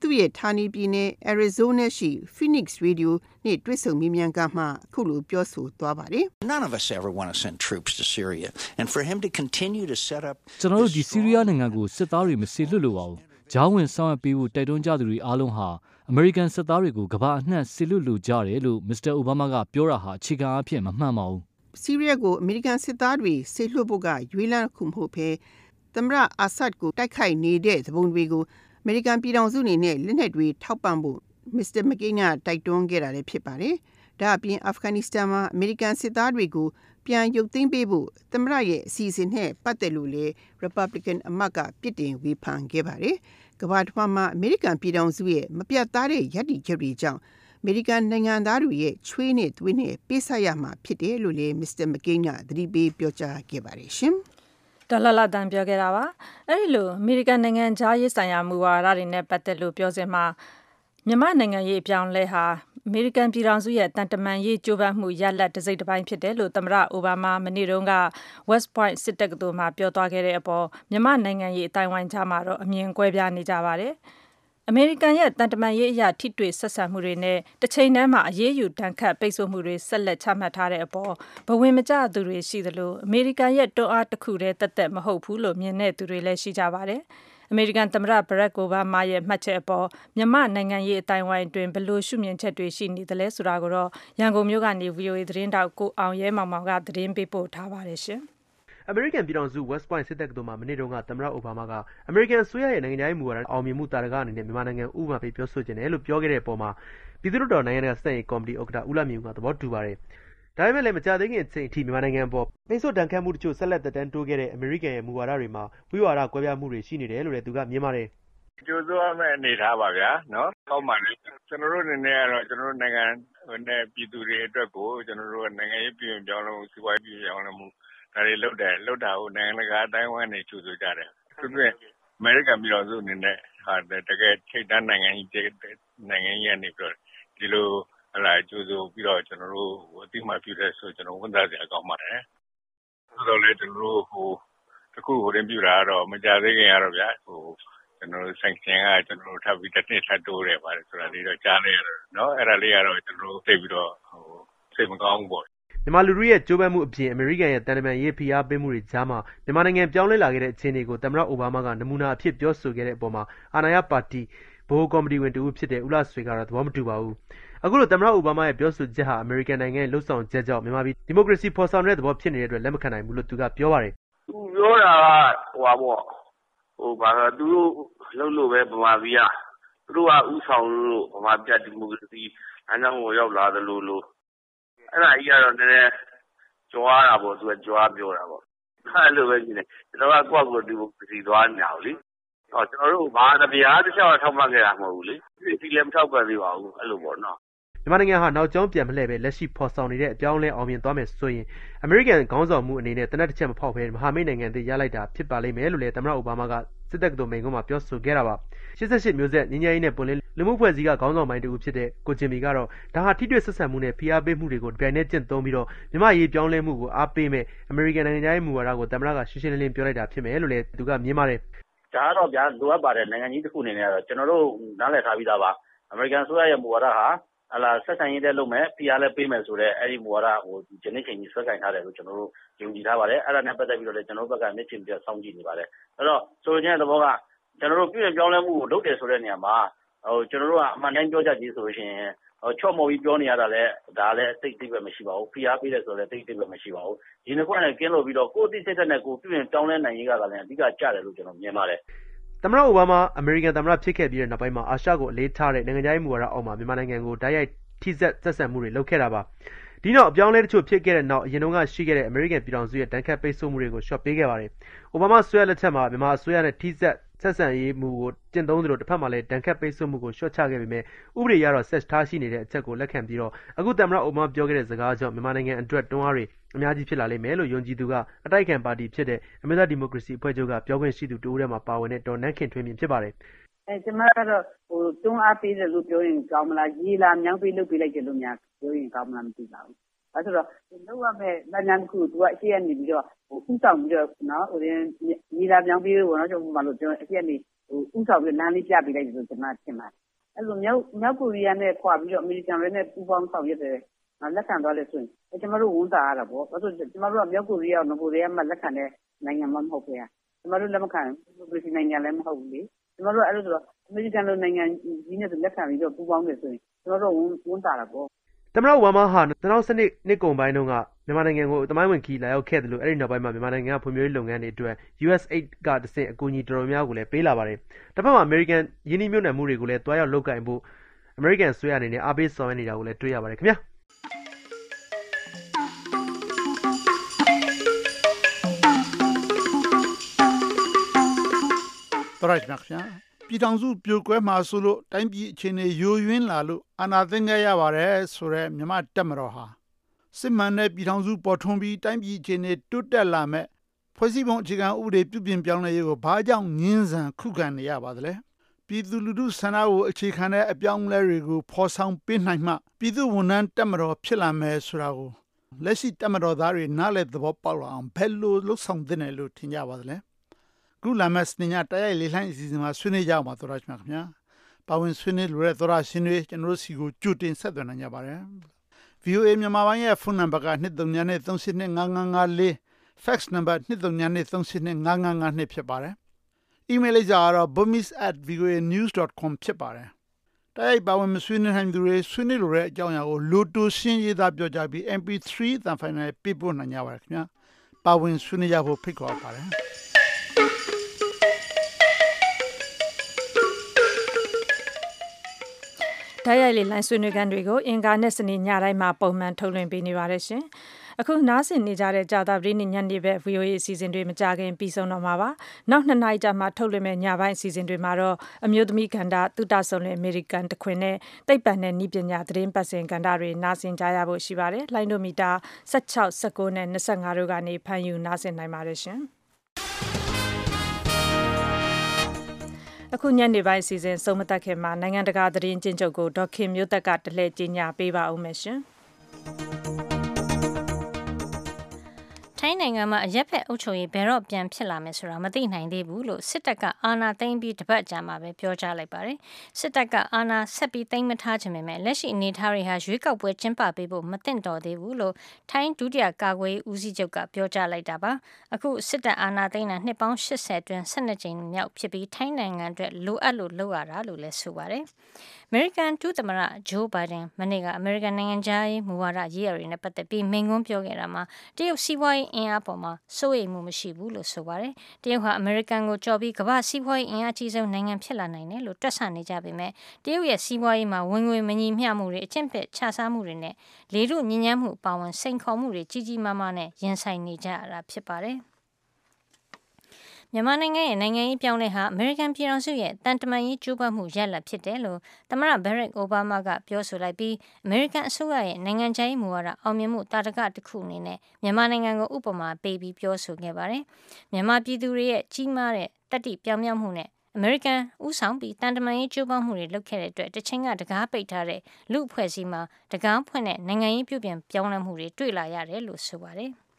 သူ့ရဲ့ဌာနေပြည်နယ် Arizona ရှိ Phoenix Radio နဲ့တွေ့ဆုံမေးမြန်းခန်းမှာအခုလိုပြောဆိုသွားပါတယ်။ None of us ever want to send troops to Syria and for him to continue to set up ကျွန်တော်တို့ဒီဆီးရီးယားနိုင်ငံကိုစစ်သားတွေမစေလွတ်လို့ပါဘူး။ဂျားဝင်ဆောင်ရွက်ပေးဖို့တိုက်တွန်းကြသူတွေအားလုံးဟာ အမေရိကန်စစ်သားတွေကိုကမ္ဘာအနှံ့စေလွတ်လိုကြတယ်လို့မစ္စတာအိုဘားမားကပြောတာဟာအခြေခံအဖြစ်မမှန်ပါဘူး။ဆီးရီးယားကိုအမေရိကန်စစ်သားတွေစေလွတ်ဖို့ကရွေးလန်းခုမဟုတ်ဘဲသမရအာဆတ်ကိုတိုက်ခိုက်နေတဲ့သဘုံတွေကိုအမေရိကန်ပြည်ထောင်စုအနေနဲ့လက်နက်တွေထောက်ပံ့ဖို့မစ္စတာမကိန်းကတိုက်တွန်းခဲ့တာလည်းဖြစ်ပါတယ်။ဒါအပြင်အာဖဂန်နစ္စတန်မှာအမေရိကန်စစ်သားတွေကိုပြန်ရုပ်သိမ်းပေးဖို့သမရရဲ့အစီအစဉ်နဲ့ပတ်သက်လို့လေ Republican အမတ်ကပြစ်တင်ဝေဖန်ခဲ့ပါတယ်။ ကမ္ဘာတစ်ဝန်းမှာအမေရိကန်ပြည်ထောင်စုရဲ့မပြတ်သားတဲ့ရည်တည်ချက်တွေကြောင့်အမေရိကန်နိုင်ငံသားတွေရဲ့ချွေးနဲ့သွေးနဲ့ပေးဆက်ရမှာဖြစ်တယ်လို့လည်းမစ္စတာမကိန်းကသတိပေးပြောကြားခဲ့ပါတယ်ရှင်။ဒေါ်လာလာတန်ပြောခဲ့တာပါအဲ့ဒီလိုအမေရိကန်နိုင်ငံခြားရေးဆိုင်ရာမူဝါဒတွေနဲ့ပတ်သက်လို့ပြောစင်မှာ မြန်မာနိုင်ငံရေးအပြောင်းလဲဟာအမေရိကန်ပြည်ထောင်စုရဲ့တန်တမန်ရေးကြိုးပမ်းမှုရလဒ်တစ်စိတ်တစ်ပိုင်းဖြစ်တယ်လို့သမ္မတအိုဘားမားမနေ့တုန်းက West Point စစ်တပ်ကတော်မှာပြောသွားခဲ့တဲ့အပေါ်မြန်မာနိုင်ငံရေးအတိုင်းဝိုင်းကြားမှာတော့အမြင်ကွဲပြားနေကြပါတယ်။အမေရိကန်ရဲ့တန်တမာရေးအရာထိတွေ့ဆက်ဆံမှုတွေနဲ့တစ်ချိန်တည်းမှာအရေးယူတန်ခတ်ပိတ်ဆို့မှုတွေဆက်လက်ချမှတ်ထားတဲ့အပေါ်ဘဝင်မကျသူတွေရှိသလိုအမေရိကန်ရဲ့တွန်းအားတစ်ခုတည်းတက်တက်မဟုတ်ဘူးလို့မြင်တဲ့သူတွေလည်းရှိကြပါတယ်။ အမေရိကန်သမ္မတဘရက်ကိုဘားမားရဲ့မှတ်ချက်အပေါ်မြန်မာနိုင်ငံရေးအတိုင်းဝိုင်းတွင်ဘလို့ရှုမြင်ချက်တွေရှိနေသလဲဆိုတာကိုတော့ရန်ကုန်မြို့ကနေ VOA သတင်းတောက်ကိုအောင်ရဲမောင်မောင်ကသတင်းပေးပို့ထားပါတယ်ရှင်။အမေရိကန်ပြည်ထောင်စု West Point စစ်တပ်ကတော်မှာမနေ့တုန်းကသမ္မတအိုဘားမားကအမေရိကန်အစိုးရရဲ့နိုင်ငံခြားရေးမူဝါဒအောင်မြင်မှုတာရကအနေနဲ့မြန်မာနိုင်ငံဥပမာပေးပြောဆိုခြင်းတယ်လို့ပြောခဲ့တဲ့အပေါ်မှာပြည်သူ့တော်နိုင်ငံတကာစက်ရေးကော်မတီဥက္ကဋ္ဌဦးလာမြင့်ကသဘောတူပါတယ်။ ဒါပေမဲ့လည်းမကြသေးခင်အချိန်အထိမြန်မာနိုင်ငံပေါ်ပိတ်ဆို့တန်ခတ်မှုတချို့ဆက်လက်တက်တန်းတိုးခဲ့တဲ့အမေရိကန်ရဲ့မူဝါဒတွေမှာဝိဝါဒကွဲပြားမှုတွေရှိနေတယ်လို့လည်းသူကမြင်ပါတယ်။ကျိုးစိုးရမယ့်အနေထားပါဗျာနော်ကောင်းပါလေကျွန်တော်တို့အနေနဲ့ကတော့ကျွန်တော်တို့နိုင်ငံနဲ့ပြည်သူတွေအတွက်ကိုကျွန်တော်တို့နိုင်ငံရေးပြည်ပြောင်းလဲမှုစီးပွားရေးပြည်ပြောင်းလဲမှုဒါတွေလုပ်တယ်လုပ်တာကိုနိုင်ငံတကာအတိုင်းဝိုင်းနေကြိုဆိုကြတယ်သူတို့အမေရိကန်ပြည်တော်စုအနေနဲ့ဟာတကယ်ထိတ်တန်းနိုင်ငံကြီးနိုင်ငံကြီးကနေပြီးတော့ဒီလို ဟလာကြိုဆိုပြီးတော့ ကျွန်တော်တို့အတိမပြုတဲ့ဆိုကျွန်တော်ဝန်သားစရာကောင်းပါတယ်ဆိုတော့လေကျွန်တော်တို့ဟိုတခု ဟိုတင်ပြတာကတော့ မကြသေးခင်ကတော့ဗျာဟိုကျွန်တော်တို့ sanction ကကျွန်တော်တို့ထပ်ပြီးတစ်နှစ် ထပ်တိုးတယ်ပါတယ်ဆိုတာလေးတော့ ကြားလိုက်ရတယ်နော်အဲ့ဒါလေးကတော့ ကျွန်တော်တို့ သိပြီးတော့ဟိုစိတ်မကောင်းဘူးပေါ့ မြန်မာလူထုရဲ့ ကြိုးပမ်းမှုအပြင် အမေရိကန်ရဲ့တန်တမာရေး ဖိအားပေးမှုတွေကြားမှာ မြန်မာနိုင်ငံ ပြောင်းလဲလာခဲ့တဲ့ အခြေအနေကို သမ္မတ အိုဘားမားက နမူနာအဖြစ် ပြောဆိုခဲ့တဲ့အပေါ်မှာ အာဏာရပါတီ ဗဟိုကော်မတီဝင်တဦးဖြစ်တဲ့ ဦးလှဆွေကတော့ သဘောမတူပါဘူး။ အခုလိုသမ္မတအိုဘားမားရဲ့ပြောဆိုချက်ဟာအမေရိကန်နိုင်ငံရဲ့လုပ်ဆောင်ချက်ကြောင့်မြန်မာပြည်ဒီမိုကရေစီဖော်ဆောင်တဲ့သဘောဖြစ်နေတဲ့အတွက်လက်မခံနိုင်ဘူးလို့သူကပြောပါတယ်။သူပြောတာကဟိုပါပေါ့ဟိုဘာလဲသူတို့လှုပ်လို့ပဲဗမာပြည်ကသူတို့ကဥဆောင်လို့ဗမာပြည်ဒီမိုကရေစီအကြောင်းကိုရောက်လာသလိုလိုအဲ့ဒါကြီးကတော့နည်းနည်းကြွားတာပေါ့သူကကြွားပြောတာပေါ့အဲ့လိုပဲကြီးနေကျွန်တော်ကကိုယ့်ကိုယ်ဒီစီသွားနေတာလေဟောကျွန်တော်တို့ဘာတပြားတစ်ချက်ထောက်မှတ်ခဲ့တာမဟုတ်ဘူးလေဒီလည်းမထောက်ပံ့သေးပါဘူးအဲ့လိုပေါ့နော် မြန်မာနိုင်ငံဟာနောက်ကျောင်းပြန်မလှည့်ပဲလက်ရှိဖော်ဆောင်နေတဲ့အပြောင်းလဲအောင်မြင်သွားမယ်ဆိုရင်အမေရိကန်ခေါင်းဆောင်မှုအနေနဲ့တနက်တစ်ချက်မဖောက်ဘဲမဟာမိတ်နိုင်ငံတွေရလိုက်တာဖြစ်ပါလိမ့်မယ်လို့လည်းသမ္မတအိုဘားမားကစစ်တပ်ကတော်မိန်ကုန်းမှာပြောဆိုခဲ့တာပါ88မျိုးဆက်ငင်းငယ်ရေးနဲ့ပွန်လင်းလူမှုဖွဲ့စည်းကခေါင်းဆောင်ပိုင်းတူဖြစ်တဲ့ကိုဂျင်မီကတော့ဒါဟာထိတွေ့ဆက်ဆံမှုနဲ့ဖိအားပေးမှုတွေကိုပြိုင်နဲ့ကျင့်သုံးပြီးတော့မြမရေးပြောင်းလဲမှုကိုအားပေးမဲ့အမေရိကန်နိုင်ငံသားရဲ့မူဝါဒကိုသမ္မတကရှင်းရှင်းလင်းလင်းပြောလိုက်တာဖြစ်မယ်လို့လည်းသူကမြင်ပါတယ်ဒါကတော့ဗျာလိုအပ်ပါတယ်နိုင်ငံကြီးတစ်ခုအနေနဲ့ကတော့ကျွန်တော်တို့နားလည်ထားပြီးသားပါအမေရိကန်ဆိုရရဲ့မူဝါဒဟာဟလာ ဆက်ဆံရေးတဲ့လုပ်မယ် ဖိအားလည်းပေးမယ်ဆိုတော့အဲ့ဒီမူဝါဒဟိုဒီဂျနိချိန်ကြီးဆွဲကင်ထားတယ်လို့ ကျွန်တော်တို့ ယုံကြည်ထားပါတယ် အဲ့ဒါနဲ့ ပတ်သက်ပြီးတော့လည်း ကျွန်တော်တို့ဘက်က မျက်ခြေပြတ် စောင့်ကြည့်နေပါတယ် အဲ့တော့ ဆိုရင်တဲ့သဘောက ကျွန်တော်တို့ ပြည်ပြောင်းလဲမှုကို လုပ်တယ်ဆိုတဲ့နေရာမှာဟိုကျွန်တော်တို့က အမှန်တမ်းပြောကြကြည့်ဆိုလို့ရှိရင်ဟိုချော့မော်ပြီး ပြောနေရတာလည်း ဒါလည်းတိတ်တိတ်ပဲမရှိပါဘူး ဖိအားပေးတယ်ဆိုတော့လည်းတိတ်တိတ်ပဲမရှိပါဘူး ဒီနှစ်ခုနဲ့ကင်းလို့ပြီးတော့ ကိုယ်တိစိတ်သက်နဲ့ ကိုပြည်ပြောင်းလဲနိုင်ရေးကလည်းအဓိကကြတယ်လို့ ကျွန်တော်မြင်ပါတယ် သမ္မတအိုဘားမားအမေရိကန်သမ္မတဖြစ်ခဲ့ပြီးတဲ့နောက်ပိုင်းမှာအာရှကိုအလေးထားတဲ့နိုင်ငံခြားရေးမူဝါဒအောက်မှာမြန်မာနိုင်ငံကိုတိုက်ရိုက်ထိစက်ဆက်ဆံမှုတွေလုပ်ခဲ့တာပါဒီနောက်အပြောင်းလဲတချို့ဖြစ်ခဲ့တဲ့နောက်အရင်တုန်းကရှိခဲ့တဲ့အမေရိကန်ပြည်ထောင်စုရဲ့တန်ခတ်ပိတ်ဆို့မှုတွေကိုရှော့ပေးခဲ့ပါတယ်။အိုဘားမားဆွဲလက်ထက်မှာမြန်မာအစိုးရနဲ့ထိစက် ဆက်ဆံရေးမူကိုကျင့်သုံးသလိုတစ်ဖက်မှာလည်းဒဏ်ခတ်ပိတ်ဆို့မှုကိုလျှော့ချခဲ့ပေမဲ့ဥပဒေအရတော့ဆက်ထားရှိနေတဲ့အချက်ကိုလက်ခံပြီးတော့အခုသမ္မတအိုဘားမားပြောခဲ့တဲ့စကားကြောင့်မြန်မာနိုင်ငံအတွက်တွန်းအားတွေအများကြီးဖြစ်လာလိမ့်မယ်လို့ယုံကြည်သူကအတိုက်အခံပါတီဖြစ်တဲ့အမျိုးသားဒီမိုကရေစီအဖွဲ့ချုပ်ကပြောခွင့်ရှိသူတဦးထဲမှာပါဝင်တဲ့ဒေါ်နန်းခင်ထွေးမြင့်ဖြစ်ပါတယ်။ကျမကတော့တွန်းအားပေးတယ်လို့ပြောရင်ကောင်းမလား၊ရေလာမြောင်းပေးလုပ်ပေးလိုက်တယ်လို့များပြောရင်ကောင်းမလားမသိပါဘူး။ ဘာလို့လဲဆိုတော့ လုပ်ရမယ့် လမ်းကြောင်းတခုကို သူက ရှေ့ကနေပြီးတော့ ဦးဆောင်ပြီးတော့ရေလာမြောင်းပေးဖို့အရှေ့ကနေ ဦးဆောင်ပြီးတော့ လမ်းလေးပြပေးလိုက်တယ်လို့ ကျမထင်ပါတယ်။အဲလို မြောက်ကိုရီးယားနဲ့ ခွာပြီးတော့ အမေရိကန်တွေနဲ့ပူးပေါင်းဆောင်ရွက်တယ် လက်ခံသွားတယ်ဆိုရင် ကျမတို့ ဝမ်းသာရတာပေါ့။ဘာလို့လဲဆိုတော့ ကျမတို့က မြောက်ကိုရီးယားကို နဂိုကတည်းက လက်ခံတဲ့ နိုင်ငံမှ မဟုတ်ဘူး။ကျမတို့ လက်မခံဒီမိုကရေစီနိုင်ငံလည်း မဟုတ်ဘူးလေ။ကျမတို့က အဲလိုဆိုတော့ အမေရိကန်လို နိုင်ငံကြီးနဲ့ လက်ခံပြီးတော့ ပူးပေါင်းတယ်ဆိုရင် ကျမတို့ ဝမ်းသာတာပေါ့ သမ္မတအိုဘားမားဟာ၂၀၁၂နှစ်ကုန်ပိုင်းတုန်းကမြန်မာနိုင်ငံကိုသမိုင်းဝင်ခရီးလာရောက်ခဲ့သလိုအဲဒီနောက်ပိုင်းမှာမြန်မာနိုင်ငံကဖွံ့ဖြိုးရေးလုပ်ငန်းတွေအတွက် USAID ကတဆင့်အကူအညီတော်တော်များများကိုလည်းပေးလာပါတယ်။တဘက်မှာအမေရိကန်ရင်းနှီးမြှုပ်နှံမှုတွေကိုလည်းသွားရောက်လုပ်ကိုင်ဖို့အမေရိကန်အစိုးရအနေနဲ့အားပေးဆောင်ရွက်နေတာကိုလည်းတွေ့ရပါတယ်ခင်ဗျာ။သောတရှင်များခင်ဗျာ ပြည်ထောင်စုပြိုကွဲမှာဆိုလို့တိုင်းပြည်အခြေအနေယိုယွင်းလာလို့အာဏာသိမ်းခဲ့ရပါတယ်ဆိုတော့မြမတက်မတော်ဟာစစ်မှန်တဲ့ပြည်ထောင်စုပေါ်ထွန်းပြီးတိုင်းပြည်အခြေအနေတိုးတက်လာမဲ့ဖွဲ့စည်းပုံအခြေခံဥပဒေပြုပြင်ပြောင်းလဲရေးကိုဘာကြောင့်ငင်းဆန်ခုခံနေရပါသလဲပြည်သူလူထုဆန္ဒကိုအခြေခံတဲ့အပြောင်းအလဲတွေကိုဖော်ဆောင်ပေးနိုင်မှပြည်သူဝန်ထမ်းတက်မတော်ဖြစ်လာမယ်ဆိုတာကိုလက်ရှိတက်မတော်သားတွေနားလည်သဘောပေါက်လာအောင်ဘယ်လိုလှုပ်ဆောင်သင့်တယ်လို့ထင်ကြပါသလဲ ခုလာမယ့်စနေညတိုက်ရိုက်လေးလှိုင်းအစီအစဉ်မှာဆွေးနွေးကြအောင်ပါသောရရှိမြခင်ဗျာပါဝင်ဆွေးနွေးလိုတဲ့သောရရှင်တွေကျွန်တော်တို့စီကိုကြိုတင်ဆက်သွင်းနိုင်ကြပါတယ် VOA မြန်မာပိုင်းရဲ့ဖုန်းနံပါတ်က23နဲ့3855554 fax number 23နဲ့3855552ဖြစ်ပါတယ် email လိပ်စာကတော့ burmese@voanews.com ဖြစ်ပါတယ်တိုက်ရိုက်ပါဝင်မဆွေးနွေးနိုင်သူတွေဆွေးနွေးလိုတဲ့အကြောင်းအရာကိုလိုတိုရှင်းရေးသားပြောကြပြီး MP3 တန်ဖိုင်နယ်ပြပို့နိုင်ကြပါတယ်ခင်ဗျာပါဝင်ဆွေးနွေးကြဖို့ဖိတ်ခေါ်ပါတယ် ဓာတ်ရိုက်လေးလိုင်းဆွေးနွေးခန်းတွေကိုအင်ကာနဲ့စနေညတိုင်းမှာပုံမှန်ထုတ်လွှင့်ပေးနေပါတယ်ရှင်။အခုနားဆင်နေကြတဲ့ကြာသပတေးနေ့ညနေဘက် VOA အစီအစဉ်တွေမကြခင်ပြီးဆုံးတော့မှာပါ။နောက်နှစ်နာရီကြာမှထုတ်လွှင့်မဲ့ညပိုင်းအစီအစဉ်တွေမှာတော့အမျိုးသမီးကန္တာသုတဆုံလင်အမေရိကန်တခွင်နဲ့တိတ်ပံနဲ့ဤပညာသတင်းပတ်စင်ကန္တာတွေနားဆင်ကြရဖို့ရှိပါတယ်။လိုင်းဒိုမီတာ16 19နဲ့25တို့ကနေဖန်ယူနားဆင်နိုင်ပါတယ်ရှင်။ အခုညနေပိုင်းစီစဉ်ဆုံးမတက်ခင်မှာနိုင်ငံတကာသတင်းကျဉ်းချုပ်ကိုဒေါခင်မျိုးသက်ကတလှည့်ကြီးညာပေးပါဦးမယ်ရှင်။ ထိုင်းနိုင်ငံမှာအရက်ဖက်အုပ်ချုပ်ရေးဘယ်တော့ပြန်ဖြစ်လာမယ်ဆိုတာမသိနိုင်သေးဘူးလို့စစ်တပ်ကအာဏာသိမ်းပြီးတပတ်ကြာမှပဲပြောကြားလိုက်ပါတယ်။စစ်တပ်ကအာဏာဆက်ပြီးသိမ်းမထားခြင်းပဲလက်ရှိအနေအထားတွေဟာရွေးကောက်ပွဲကျင်းပပေးဖို့မသင့်တော်သေးဘူးလို့ထိုင်းဒုတိယကာကွယ်ဦးစီးချုပ်ကပြောကြားလိုက်တာပါ။အခုစစ်တပ်အာဏာသိမ်းတာနှစ်ပေါင်း80အတွင်း12ကြိမ်မြောက်ဖြစ်ပြီးထိုင်းနိုင်ငံအတွက်လိုအပ်လို့လုပ်ရတာလို့လည်းဆိုပါတယ်။အမေရိကန်ဒုသမ္မတဂျိုးဘိုင်ဒန်မနေ့ကအမေရိကန်နိုင်ငံသားရေးမူဝါဒရေးရာတွေနဲ့ပတ်သက်ပြီးမိန့်ခွန်းပြောခဲ့တာမှာတရုတ်စီးပွားရေးအင်အားပေါ်မှာစိုးရိမ်မှုမရှိဘူးလို့ဆိုပါတယ်။တရုတ်ဟာအမေရိကန်ကိုကြော်ပြီးကမ္ဘာစီးပွားရေးအင်အားကြီးဆုံးနိုင်ငံဖြစ်လာနိုင်တယ်လို့တွက်ဆနေကြပေမဲ့တရုတ်ရဲ့စီးပွားရေးမှာဝင်ငွေမညီမျှမှုတွေအကျင့်ပက်ခြစားမှုတွေနဲ့လေထုညဉ့်ညမ်းမှုအပါအဝင်စိန်ခေါ်မှုတွေကြီးကြီးမားမားနဲ့ရင်ဆိုင်နေကြရတာဖြစ်ပါတယ်။ မြန်မာနိုင်ငံရဲ့နိုင်ငံရေးပြောင်းလဲဟာအမေရိကန်ပြည်ထောင်စုရဲ့တန်တမာရေးကျိုးပမှုရလဒ်ဖြစ်တယ်လို့သမ္မတဘရက်အိုဘားမားကပြောဆိုလိုက်ပြီးအမေရိကန်အစိုးရရဲ့နိုင်ငံခြားရေးမူဝါဒအောင်မြင်မှုတာတကတစ်ခုအနေနဲ့မြန်မာနိုင်ငံကိုဥပမာပေးပြီးပြောဆိုခဲ့ပါတယ်။မြန်မာပြည်သူတွေရဲ့ကြီးမားတဲ့တတိပြောင်မြောက်မှုနဲ့အမေရိကန်ဥဆောင်ပြီးတန်တမာရေးကျိုးပမှုတွေလုပ်ခဲ့တဲ့အတွက်တချင်းကတကားပိတ်ထားတဲ့လူအဖွဲ့အစည်းမှာတကားဖွင့်တဲ့နိုင်ငံရေးပြုပြင်ပြောင်းလဲမှုတွေတွေ့လာရတယ်လို့ဆိုပါတယ်။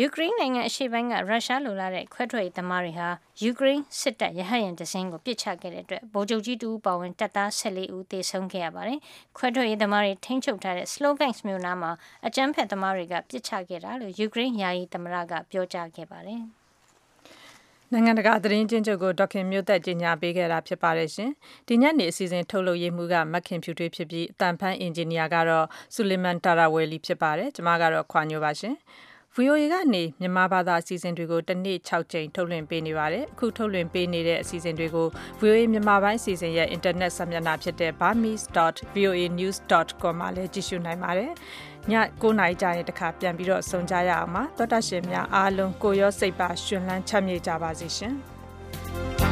ယူကရိန်းနိုင်ငံအရှေ့ပိုင်းကရုရှားလိုလာတဲ့ခွဲထွက်ရေးသမားတွေဟာယူကရိန်းစစ်တပ်ရဟတ်ယာဉ်တစင်းကိုပစ်ချခဲ့တဲ့အတွက်ဗိုလ်ချုပ်ကြီးတူပါဝင်တပ်သား14ဦးသေဆုံးခဲ့ရပါတယ်။ခွဲထွက်ရေးသမားတွေထိန်းချုပ်ထားတဲ့ Slovensk မြို့နားမှာအကြမ်းဖက်သမားတွေကပစ်ချခဲ့တာလို့ယူကရိန်းယာယီသမ္မတကပြောကြားခဲ့ပါတယ်။နိုင်ငံတကာသတင်းကျဉ်းချုပ်ကိုဒေါခင်မျိုးသက်ကြီးညာပေးခဲ့တာဖြစ်ပါတယ်ရှင်။ဒီညနေအစီအစဉ်ထုတ်လုပ်ရေးမှုကမခင်ဖြူထွေးဖြစ်ပြီးအတန်ဖန်အင်ဂျင်နီယာကတော့ဆူလီမန်တာရာဝယ်လီဖြစ်ပါတယ်။ကျွန်မကတော့ခွာညိုပါရှင်။ VOA ကနေမြန်မာဘာသာအစီအစဉ်တွေကိုတစ်နေ့6ကြိမ်ထုတ်လွှင့်ပေးနေပါတယ်။အခုထုတ်လွှင့်ပေးနေတဲ့အစီအစဉ်တွေကို VOA မြန်မာပိုင်းအစီအစဉ်ရဲ့ internet ဆက်မျက်နှာဖြစ်တဲ့ burmese.voanews.com မှာလည်းကြည့်ရှုနိုင်ပါတယ်။ည9နာရီကြာရင်တခါပြန်ပြီးတော့ဆုံကြရအောင်ပါ။သောတာရှင်များအားလုံးကိုရောစိတ်ပါရှင်လန်းချမ်းမြေ့ကြပါစေရှင်။